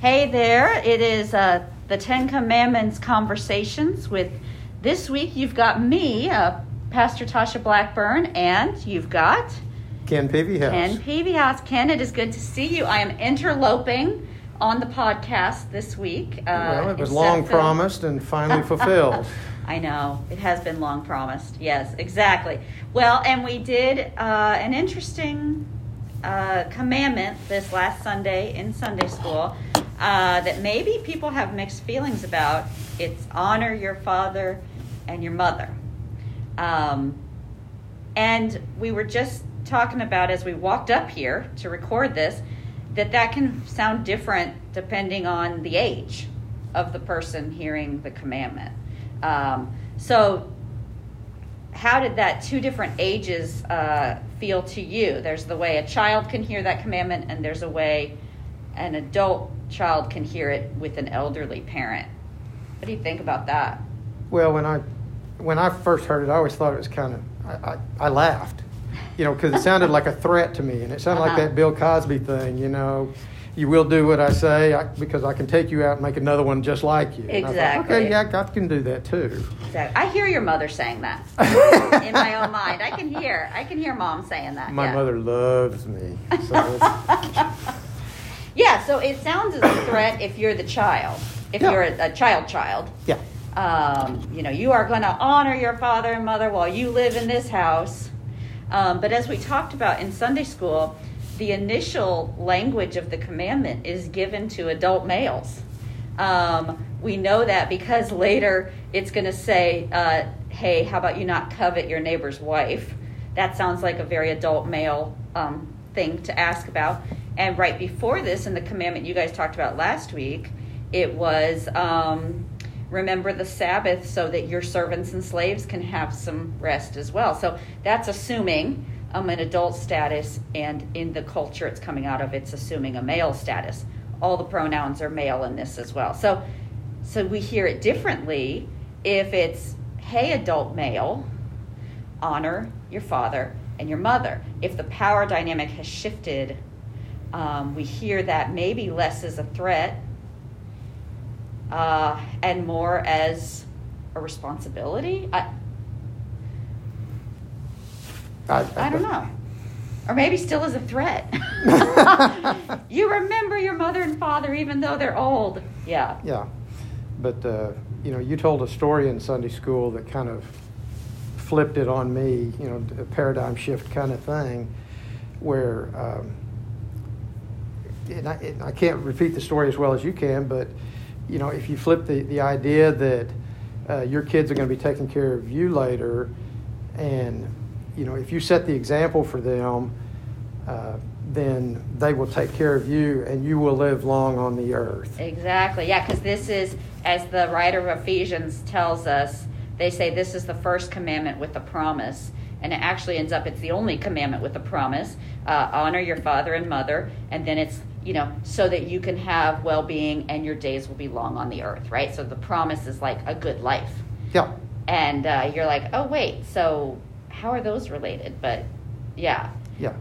Hey there, it is uh, the Ten Commandments conversations with this week you've got me, uh, Pastor Tasha Blackburn, and you've got Ken Peavyhouse. Ken Peavyhouse. Ken, it is good to see you. I am interloping on the podcast this week. Uh, well, it was long promised and finally fulfilled. I know it has been long promised. Yes, exactly. Well, and we did uh, an interesting uh, commandment this last Sunday in Sunday school uh, that maybe people have mixed feelings about. It's honor your father and your mother. Um, and we were just talking about as we walked up here to record this that that can sound different depending on the age of the person hearing the commandment. Um, so, how did that two different ages uh, feel to you? There's the way a child can hear that commandment, and there's a way an adult child can hear it with an elderly parent. What do you think about that? Well, when I when I first heard it, I always thought it was kind of I, I, I laughed, you know, because it sounded like a threat to me, and it sounded Uh-huh. like that Bill Cosby thing, you know. You will do what I say I, because I can take you out and make another one just like you. And I thought, Exactly. okay, yeah, I can do that too. Exactly. I hear your mother saying that in my own mind. I can hear. I can hear mom saying that. My yeah. mother loves me. So Yeah. So it sounds as a threat if you're the child. If Yeah. you're a, a child, child. yeah, um, you know, you are going to honor your father and mother while you live in this house. Um, but as we talked about in Sunday school, the initial language of the commandment is given to adult males. Um, we know that because later it's going to say, uh, hey, how about you not covet your neighbor's wife? That sounds like a very adult male um, thing to ask about. And right before this, in the commandment you guys talked about last week, it was um, remember the Sabbath so that your servants and slaves can have some rest as well. So that's assuming um, an adult status, and in the culture it's coming out of, it's assuming a male status. All the pronouns are male in this as well. So, so we hear it differently if it's, hey, adult male, honor your father and your mother. If the power dynamic has shifted, um, we hear that maybe less as a threat uh, and more as a responsibility. I, I don't know. Or maybe still as a threat. you remember your mother and father even though they're old. Yeah. Yeah, but uh, you know, you told a story in Sunday school that kind of flipped it on me. You know, a paradigm shift kind of thing, where um, and I, and I can't repeat the story as well as you can, but you know, if you flip the the idea that uh, your kids are going to be taking care of you later, and you know, if you set the example for them. Uh, then they will take care of you and you will live long on the earth. Exactly. Yeah, because this is, as the writer of Ephesians tells us, they say this is the first commandment with a promise. And it actually ends up, it's the only commandment with a promise uh, honor your father and mother. And then it's, you know, so that you can have well being and your days will be long on the earth, right? So the promise is like a good life. Yeah. And uh, you're like, oh, wait, so how are those related? But yeah. Yeah.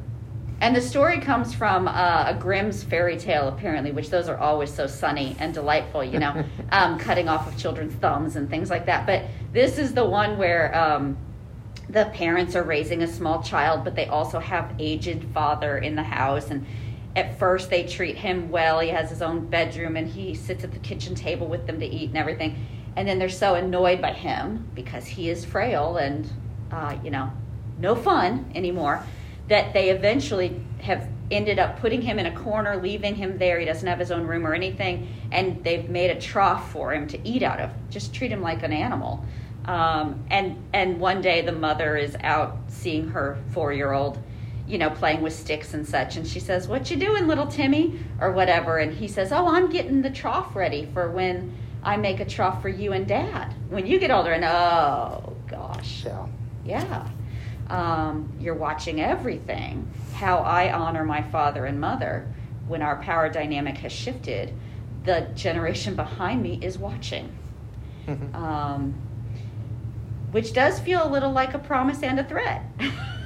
And the story comes from uh, a Grimm's fairy tale, apparently, which those are always so sunny and delightful, you know, um, cutting off of children's thumbs and things like that. But this is the one where um, the parents are raising a small child, but they also have aged father in the house. And at first, they treat him well. He has his own bedroom and he sits at the kitchen table with them to eat and everything. And then they're so annoyed by him because he is frail and, uh, you know, no fun anymore that they eventually have ended up putting him in a corner, leaving him there. He doesn't have his own room or anything, and they've made a trough for him to eat out of. Just treat him like an animal. Um, and and one day the mother is out seeing her four year old, you know, playing with sticks and such, and she says, "What you doing, little Timmy?" or whatever, and he says, "Oh, I'm getting the trough ready for when I make a trough for you and Dad when you get older." And oh gosh, Yeah. yeah. Um, you're watching everything. How I honor my father and mother when our power dynamic has shifted, the generation behind me is watching. Mhm. Um, which does feel a little like a promise and a threat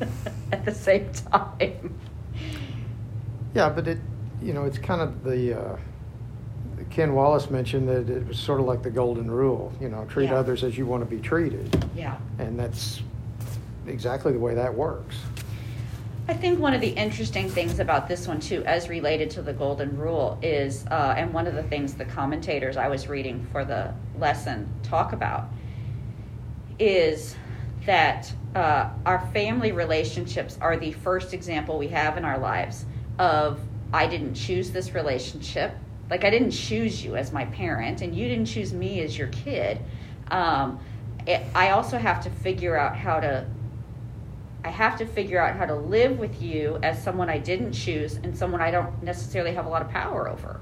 at the same time. Yeah, but it you know, it's kind of the, uh, Ken Wallace mentioned that it was sort of like the golden rule, you know, treat Yeah. others as you want to be treated. Yeah. And that's exactly the way that works. I think one of the interesting things about this one too, as related to the golden rule, is, uh, and one of the things the commentators I was reading for the lesson talk about, is that uh, our family relationships are the first example we have in our lives of I didn't choose this relationship. Like I didn't choose you as my parent, and you didn't choose me as your kid. Um, it, I also have to figure out how to I have to figure out how to live with you as someone I didn't choose and someone I don't necessarily have a lot of power over.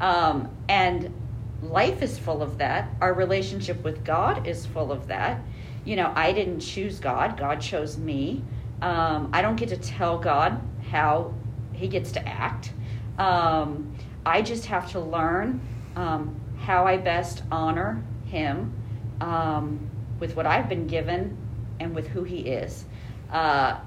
Um, and life is full of that. Our relationship with God is full of that. You know, I didn't choose God, God chose me. Um, I don't get to tell God how He gets to act. Um, I just have to learn um, how I best honor Him um, with what I've been given and with who He is. Uh,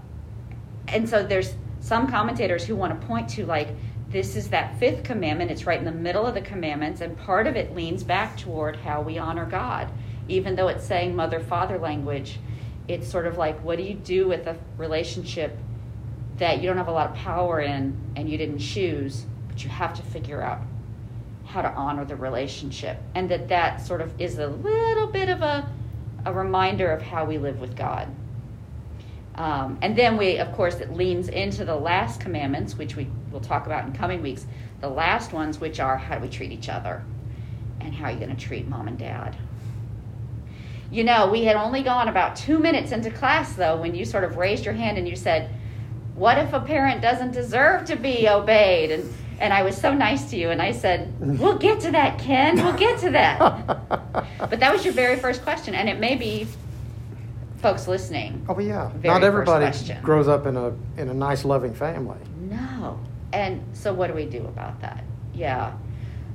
and so there's some commentators who want to point to like this is that fifth commandment it's right in the middle of the commandments and part of it leans back toward how we honor god even though it's saying mother father language it's sort of like what do you do with a relationship that you don't have a lot of power in and you didn't choose but you have to figure out how to honor the relationship and that that sort of is a little bit of a, a reminder of how we live with god um, and then we, of course, it leans into the last commandments, which we will talk about in coming weeks. The last ones, which are how do we treat each other and how are you going to treat mom and dad. You know, we had only gone about two minutes into class, though, when you sort of raised your hand and you said, What if a parent doesn't deserve to be obeyed? And, and I was so nice to you, and I said, We'll get to that, Ken. We'll get to that. but that was your very first question, and it may be folks listening. Oh yeah, not everybody grows up in a in a nice, loving family. No. And so, what do we do about that? Yeah.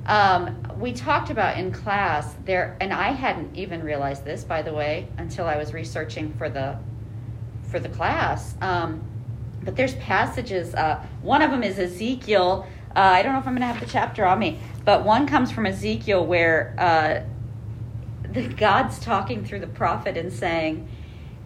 Um, we talked about in class there, and I hadn't even realized this, by the way, until I was researching for the for the class. Um, but there's passages. Uh, one of them is Ezekiel. Uh, I don't know if I'm going to have the chapter on me, but one comes from Ezekiel where uh, the God's talking through the prophet and saying,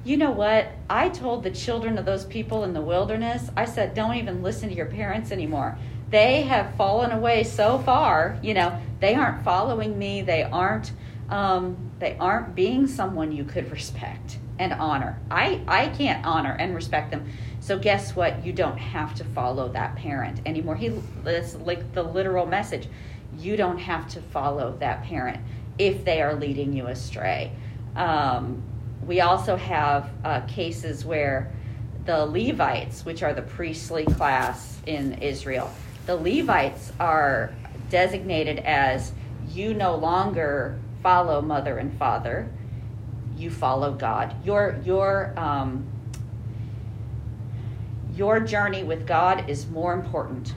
you know what? I told the children of those people in the wilderness, I said, don't even listen to your parents anymore. They have fallen away so far. You know, they aren't following me. They aren't. Um, they aren't being someone you could respect and honor. I I can't honor and respect them. So guess what? You don't have to follow that parent anymore. He that's like the literal message. You don't have to follow that parent if they are leading you astray. Um, we also have uh, cases where the Levites, which are the priestly class in Israel, the Levites are designated as you no longer follow mother and father, you follow God. Your your um, your journey with God is more important,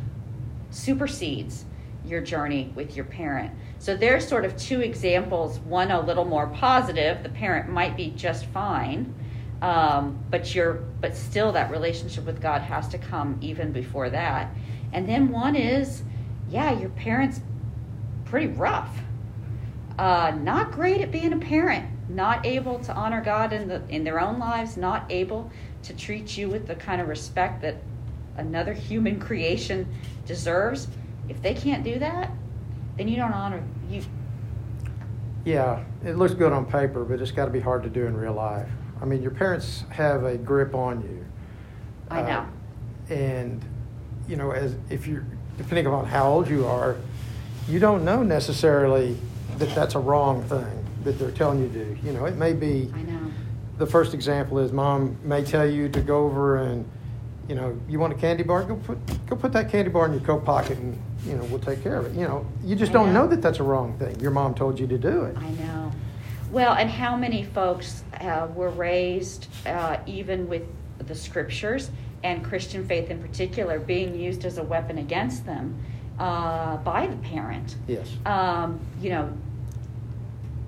supersedes your journey with your parent. So there's sort of two examples. One a little more positive. The parent might be just fine, um, but you're but still that relationship with God has to come even before that. And then one is, yeah, your parents pretty rough. Uh, not great at being a parent. Not able to honor God in the in their own lives. Not able to treat you with the kind of respect that another human creation deserves. If they can't do that, then you don't honor you. Yeah, it looks good on paper, but it's got to be hard to do in real life. I mean, your parents have a grip on you. I know. Uh, and you know, as if you're depending upon how old you are, you don't know necessarily that that's a wrong thing that they're telling you to do. You know, it may be. I know. The first example is mom may tell you to go over and, you know, you want a candy bar? Go put go put that candy bar in your coat pocket, and you know we'll take care of it. You know, you just I don't know. know. that that's a wrong thing. Your mom told you to do it. I know. Well, and how many folks uh, were raised uh, even with the scriptures and Christian faith in particular being used as a weapon against them uh, by the parent? Yes. um, you know,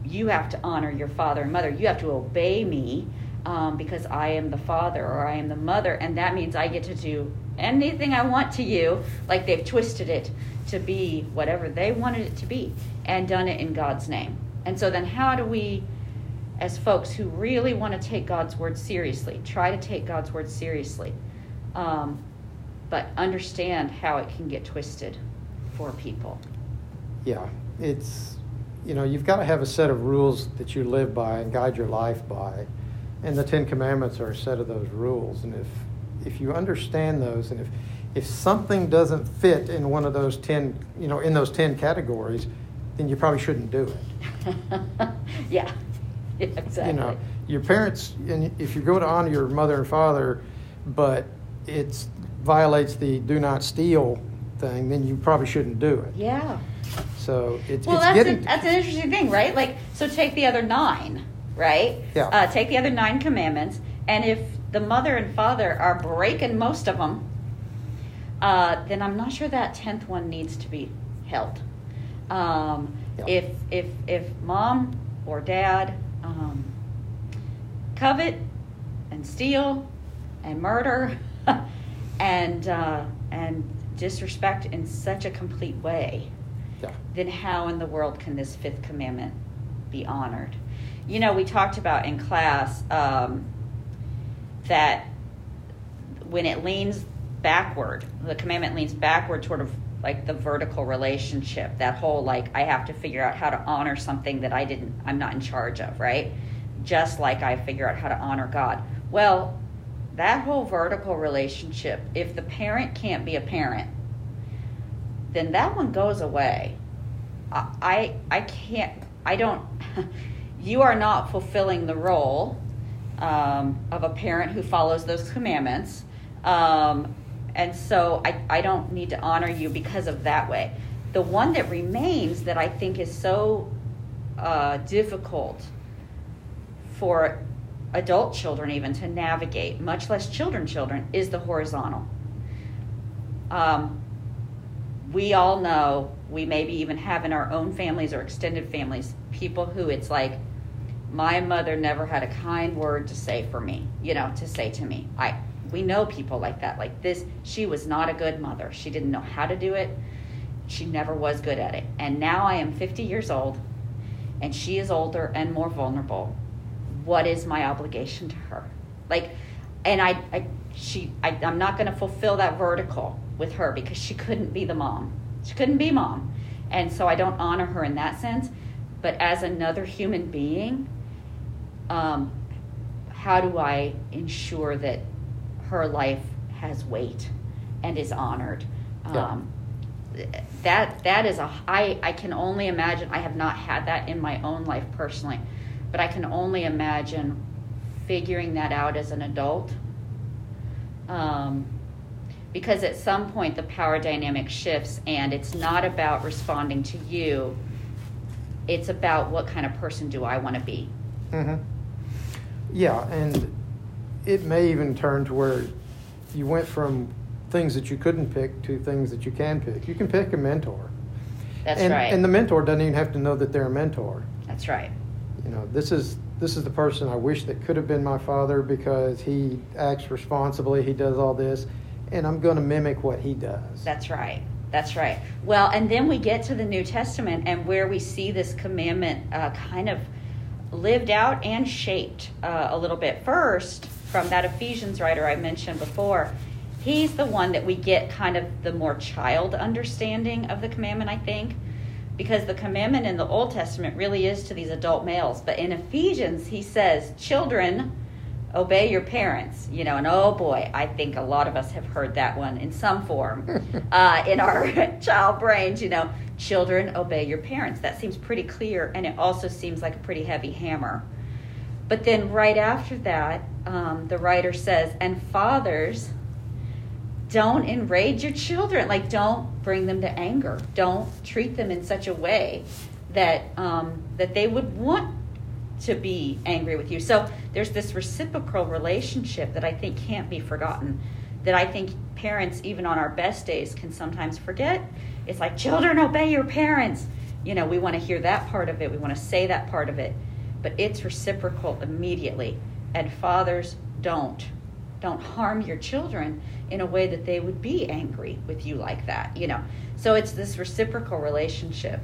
you have to honor your father and mother. You have to obey me um, because I am the father or I am the mother, and that means I get to do anything I want to you, like they've twisted it to be whatever they wanted it to be and done it in God's name. And so then, how do we, as folks who really want to take God's word seriously, try to take God's word seriously, um, but understand how it can get twisted for people? Yeah, it's, you know, you've got to have a set of rules that you live by and guide your life by. And the Ten Commandments are a set of those rules. And if, if you understand those and if, if something doesn't fit in one of those 10, you know, in those 10 categories, then you probably shouldn't do it. yeah. yeah, exactly. You know, your parents, and if you go to honor your mother and father, but it violates the do not steal thing, then you probably shouldn't do it. Yeah. So it's, well, it's that's, getting. a, that's an interesting thing, right? Like, so take the other nine, right? Yeah. Uh, take the other nine commandments, and if the mother and father are breaking most of them, uh, then I'm not sure that tenth one needs to be held. Um, Yeah. If if if mom or dad um, covet and steal and murder and uh, and disrespect in such a complete way, yeah. then how in the world can this fifth commandment be honored? You know, we talked about in class um, that when it leans backward, the commandment leans backward toward of like the vertical relationship. That whole like I have to figure out how to honor something that I didn't, I'm not in charge of, right? Just like I figure out how to honor God. Well, that whole vertical relationship, if the parent can't be a parent, then that one goes away. I, I, I can't, I don't, you are not fulfilling the role um, of a parent who follows those commandments. Um, and so I, I don't need to honor you because of that way. The one that remains that I think is so uh, difficult for adult children even to navigate, much less children children, is the horizontal. Um, we all know, we maybe even have in our own families or extended families, people who it's like, my mother never had a kind word to say for me, you know, to say to me. I we know people like that. Like this, she was not a good mother. She didn't know how to do it. She never was good at it. And now I am 50 years old and she is older and more vulnerable. What is my obligation to her? Like and I, I she I, I'm not going to fulfill that vertical with her because she couldn't be the mom. She couldn't be mom. And so I don't honor her in that sense. But as another human being, um, how do I ensure that her life has weight and is honored? Yeah. Um, that that is a I, I can only imagine I have not had that in my own life personally, but I can only imagine figuring that out as an adult. Um, because at some point the power dynamic shifts and it's not about responding to you it's about what kind of person do i want to be Mm-hmm. Yeah, and it may even turn to where you went from things that you couldn't pick to things that you can pick. You can pick a mentor. that's and, right And the mentor doesn't even have to know that they're a mentor. that's right You know, this is this is the person I wish that could have been my father because he acts responsibly, he does all this, and I'm going to mimic what he does. That's right. That's right. Well, and then we get to the New Testament and where we see this commandment uh, kind of lived out and shaped uh, a little bit. First, from that Ephesians writer I mentioned before, he's the one that we get kind of the more child understanding of the commandment, I think, because the commandment in the Old Testament really is to these adult males. But in Ephesians, he says, Children, obey your parents. You know and oh boy i think a lot of us have heard that one in some form uh, in our child brains you know. Children obey your parents. That seems pretty clear and it also seems like a pretty heavy hammer. But then right after that um, the writer says and fathers don't enrage your children like don't bring them to anger don't treat them in such a way that um, that they would want to be angry with you. So there's this reciprocal relationship that I think can't be forgotten. That I think parents, even on our best days, can sometimes forget. It's like, children, obey your parents. You know, we want to hear that part of it, we want to say that part of it, but it's reciprocal immediately. And fathers don't. Don't harm your children in a way that they would be angry with you like that, you know. So it's this reciprocal relationship.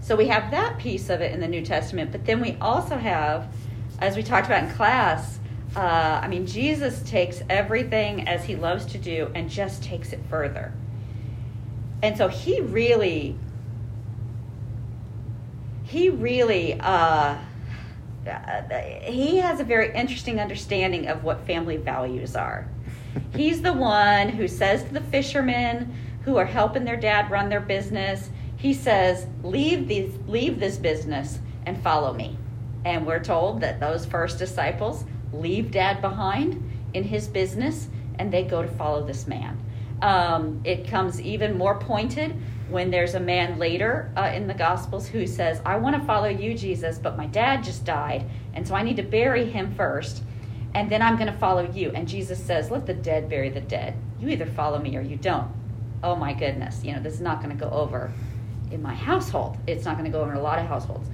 So we have that piece of it in the New Testament, but then we also have, as we talked about in class, uh, I mean, Jesus takes everything as he loves to do and just takes it further. And so he really, he really, uh, he has a very interesting understanding of what family values are. He's the one who says to the fishermen who are helping their dad run their business, he says, "Leave these, leave this business and follow me." And we're told that those first disciples leave dad behind in his business and they go to follow this man. Um, it comes even more pointed when there's a man later uh, in the Gospels who says, I want to follow you, Jesus, but my dad just died, and so I need to bury him first, and then I'm going to follow you. And Jesus says, Let the dead bury the dead. You either follow me or you don't. Oh my goodness, you know, this is not going to go over in my household. It's not going to go over in a lot of households.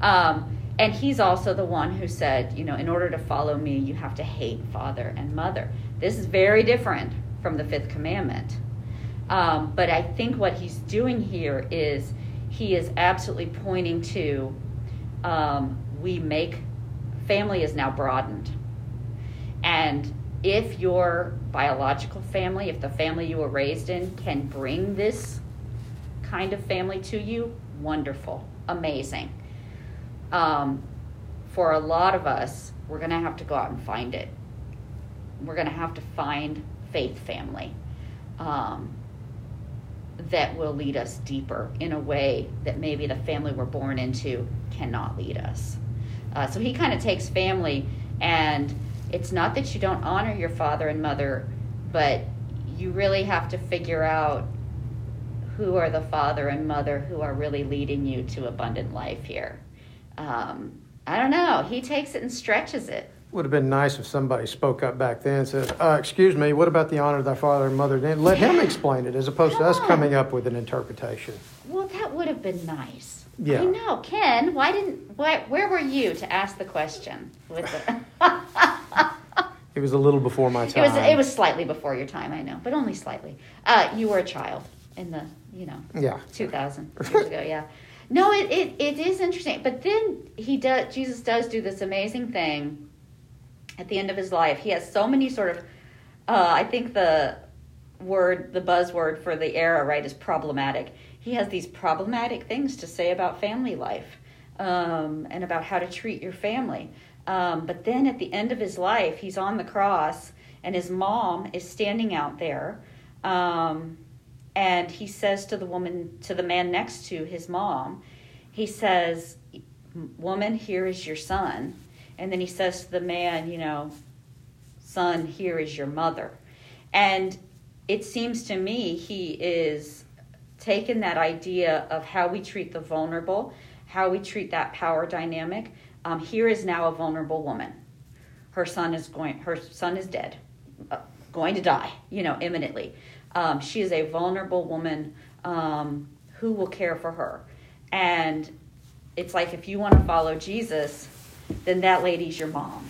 Um, and he's also the one who said, you know, in order to follow me, you have to hate father and mother. This is very different from the fifth commandment. Um, but I think what he's doing here is he is absolutely pointing to um, we make family is now broadened. And if your biological family, if the family you were raised in can bring this kind of family to you, wonderful, amazing. Um, for a lot of us, we're going to have to go out and find it. We're going to have to find faith family. Um, that will lead us deeper in a way that maybe the family we're born into cannot lead us. Uh, so he kind of takes family, and it's not that you don't honor your father and mother, but you really have to figure out who are the father and mother who are really leading you to abundant life here. Um, I don't know. He takes it and stretches it would have been nice if somebody spoke up back then and said, uh, "Excuse me, what about the honor of thy father and mother?" Then let him explain it, as opposed Come to us on. coming up with an interpretation. Well, that would have been nice. Yeah. I know, Ken. Why didn't? Why, where were you to ask the question? With the it was a little before my time. It was. It was slightly before your time. I know, but only slightly. Uh, you were a child in the, you know, yeah, two thousand years ago. Yeah. No, it, it, it is interesting. But then he does. Jesus does do this amazing thing at the end of his life. He has so many sort of, uh, I think the word, the buzzword for the era, right, is problematic. He has these problematic things to say about family life um, and about how to treat your family. Um, but then at the end of his life, he's on the cross, and his mom is standing out there. Um, and he says to the woman, to the man next to his mom, he says, Woman, here is your son. And then he says to the man, you know, son, here is your mother. And it seems to me he is taking that idea of how we treat the vulnerable, how we treat that power dynamic. Um, here is now a vulnerable woman. Her son is going. Her son is dead, uh, going to die. You know, imminently. Um, she is a vulnerable woman. Um, who will care for her? And it's like if you want to follow Jesus, then that lady's your mom.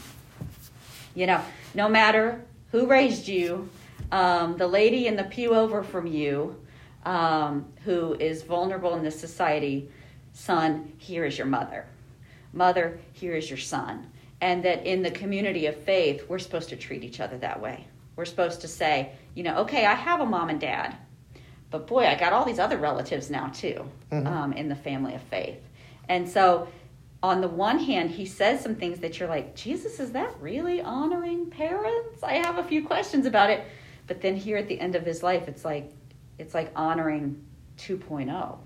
You know, no matter who raised you, um, the lady in the pew over from you um, who is vulnerable in this society, son, here is your mother. Mother, here is your son. And that in the community of faith, we're supposed to treat each other that way. We're supposed to say, you know, okay, I have a mom and dad, but boy, I got all these other relatives now too mm-hmm. um, in the family of faith. And so on the one hand, he says some things that you're like, Jesus, is that really honoring parents? I have a few questions about it. But then here at the end of his life, it's like it's like honoring 2.0.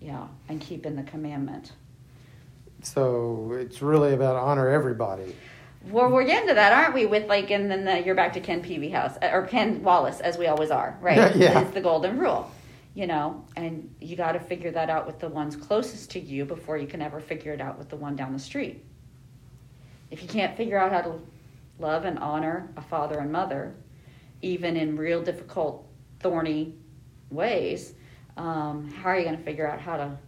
Yeah, and keeping the commandment. So it's really about honor everybody. Well, we're getting to that, aren't we? With like, and then the, you're back to Ken Peavyhouse uh, or Ken Wallace, as we always are, right? yeah. It's the golden rule you know, and you got to figure that out with the ones closest to you before you can ever figure it out with the one down the street. If you can't figure out how to love and honor a father and mother, even in real difficult, thorny ways, um, how are you going to figure out how to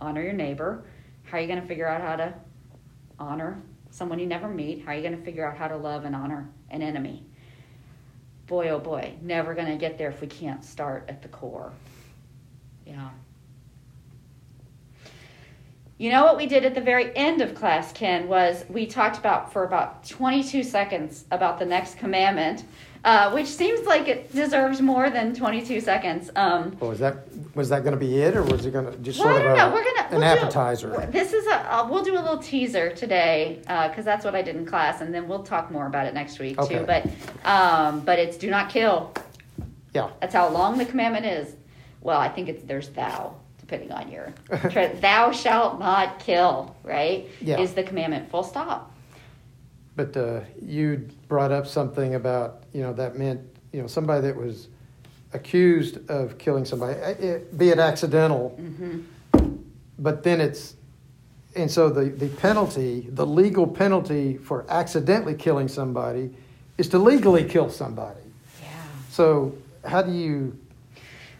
honor your neighbor? How are you going to figure out how to honor someone you never meet? How are you going to figure out how to love and honor an enemy. Boy, oh boy, never going to get there if we can't start at the core. Yeah. You know what we did at the very end of class, Ken, was we talked about for about 22 seconds about the next commandment, uh, which seems like it deserves more than 22 seconds. Um, Well, was that, was that gonna be it, or was it gonna, just well, sort of know. a, We're gonna an we'll do- appetizer? this is a. Uh, we'll do a little teaser today because that's what I did in class, and then we'll talk more about it next week Okay. too. But um, but it's do not kill. Yeah, That's how long the commandment is. Well, I think it's there's thou, depending on your. tra- thou shalt not kill. Right? Yeah. Is the commandment full stop? but, uh, you brought up something about, you know, that meant, you know, somebody that was accused of killing somebody, eh, eh, be it accidental, hmm but then it's, and so the, the penalty, the legal penalty for accidentally killing somebody is to legally kill somebody. Yeah. So how do you,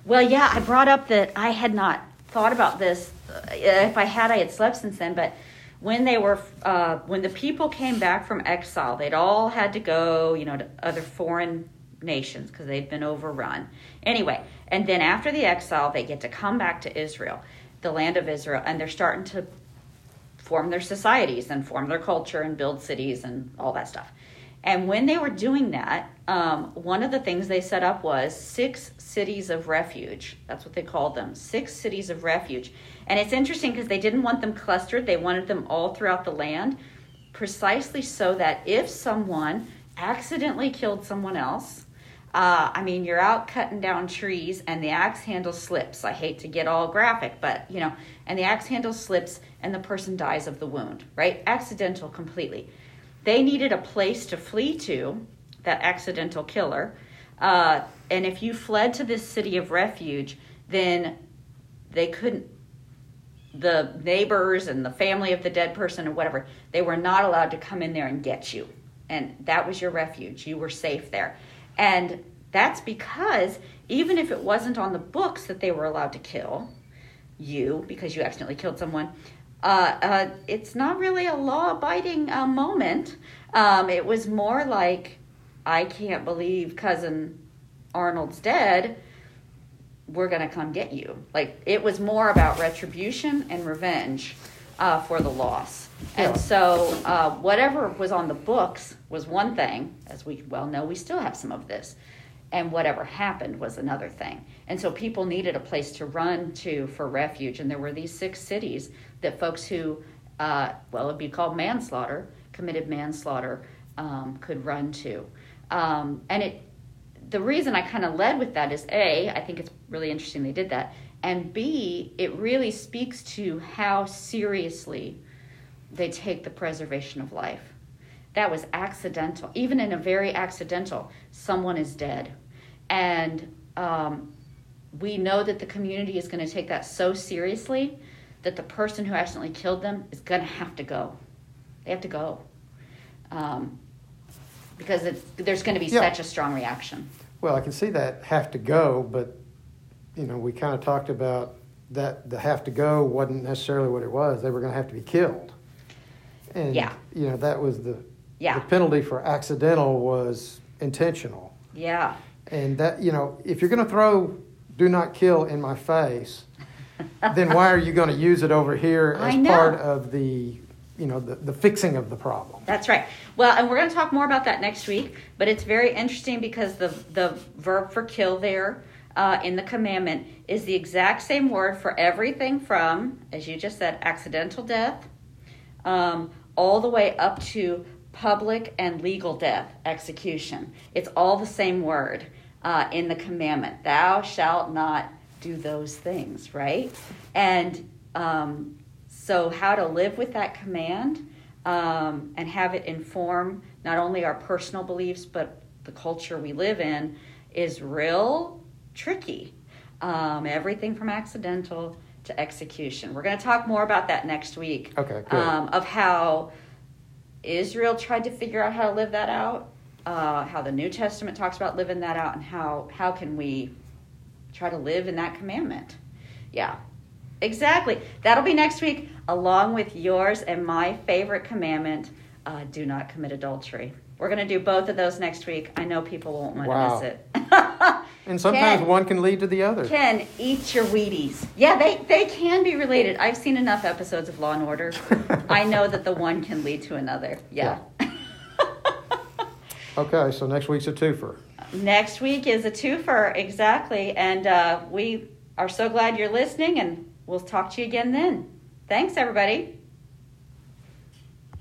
Well, yeah, I brought up that I had not thought about this. Uh, if I had, I had slept since then. But when they were, uh, when the people came back from exile, they'd all had to go, you know, to other foreign nations because they've been overrun. Anyway, and then after the exile, they get to come back to Israel, the land of Israel, and they're starting to form their societies and form their culture and build cities and all that stuff. And when they were doing that, um, one of the things they set up was six cities of refuge. That's what they called them six cities of refuge. And it's interesting because they didn't want them clustered, they wanted them all throughout the land, precisely so that if someone accidentally killed someone else, uh, I mean, you're out cutting down trees and the axe handle slips. I hate to get all graphic, but you know, and the axe handle slips and the person dies of the wound, right? Accidental completely. They needed a place to flee to, that accidental killer. Uh, and if you fled to this city of refuge, then they couldn't, the neighbors and the family of the dead person or whatever, they were not allowed to come in there and get you. And that was your refuge. You were safe there. And that's because even if it wasn't on the books that they were allowed to kill you because you accidentally killed someone, uh, uh, it's not really a law abiding uh, moment. Um, it was more like, I can't believe cousin Arnold's dead. We're going to come get you. Like, it was more about retribution and revenge uh, for the loss. And so, uh, whatever was on the books was one thing. As we well know, we still have some of this. And whatever happened was another thing. And so, people needed a place to run to for refuge. And there were these six cities that folks who, uh, well, it'd be called manslaughter, committed manslaughter, um, could run to. Um, and it, the reason I kind of led with that is A, I think it's really interesting they did that. And B, it really speaks to how seriously they take the preservation of life. That was accidental. Even in a very accidental, someone is dead. And um, we know that the community is going to take that so seriously that the person who accidentally killed them is going to have to go. They have to go. Um, because it's, there's going to be Yeah. such a strong reaction. well, I can see that have to go, but, you know, we kind of talked about that the have to go wasn't necessarily what it was. They were going to have to be killed. And, Yeah. you know, that was the, Yeah. the penalty for accidental was intentional. Yeah. And that, you know, if you're going to throw do not kill in my face, then why are you going to use it over here as part of the, you know, the, the fixing of the problem? That's right. Well, and we're going to talk more about that next week, but it's very interesting because the, the verb for kill there uh, in the commandment is the exact same word for everything from, as you just said, accidental death, um, all the way up to public and legal death, execution. It's all the same word uh, in the commandment. Thou shalt not do those things, right? And um, so, how to live with that command um, and have it inform not only our personal beliefs but the culture we live in is real tricky. Um, everything from accidental to execution. We're going to talk more about that next week. Okay, good. Um, of how Israel tried to figure out how to live that out, uh, how the New Testament talks about living that out, and how how can we try to live in that commandment. Yeah, exactly. That'll be next week, along with yours and my favorite commandment: uh, do not commit adultery. We're going to do both of those next week. I know people won't want Wow. to miss it. And sometimes Ken. one can lead to the other. Ken, eat your Wheaties. Yeah, they, they can be related. I've seen enough episodes of Law and Order. I know that the one can lead to another. Yeah. Okay, so next week's a twofer. Next week is a twofer, exactly. And uh, we are so glad you're listening, and we'll talk to you again then. Thanks, everybody.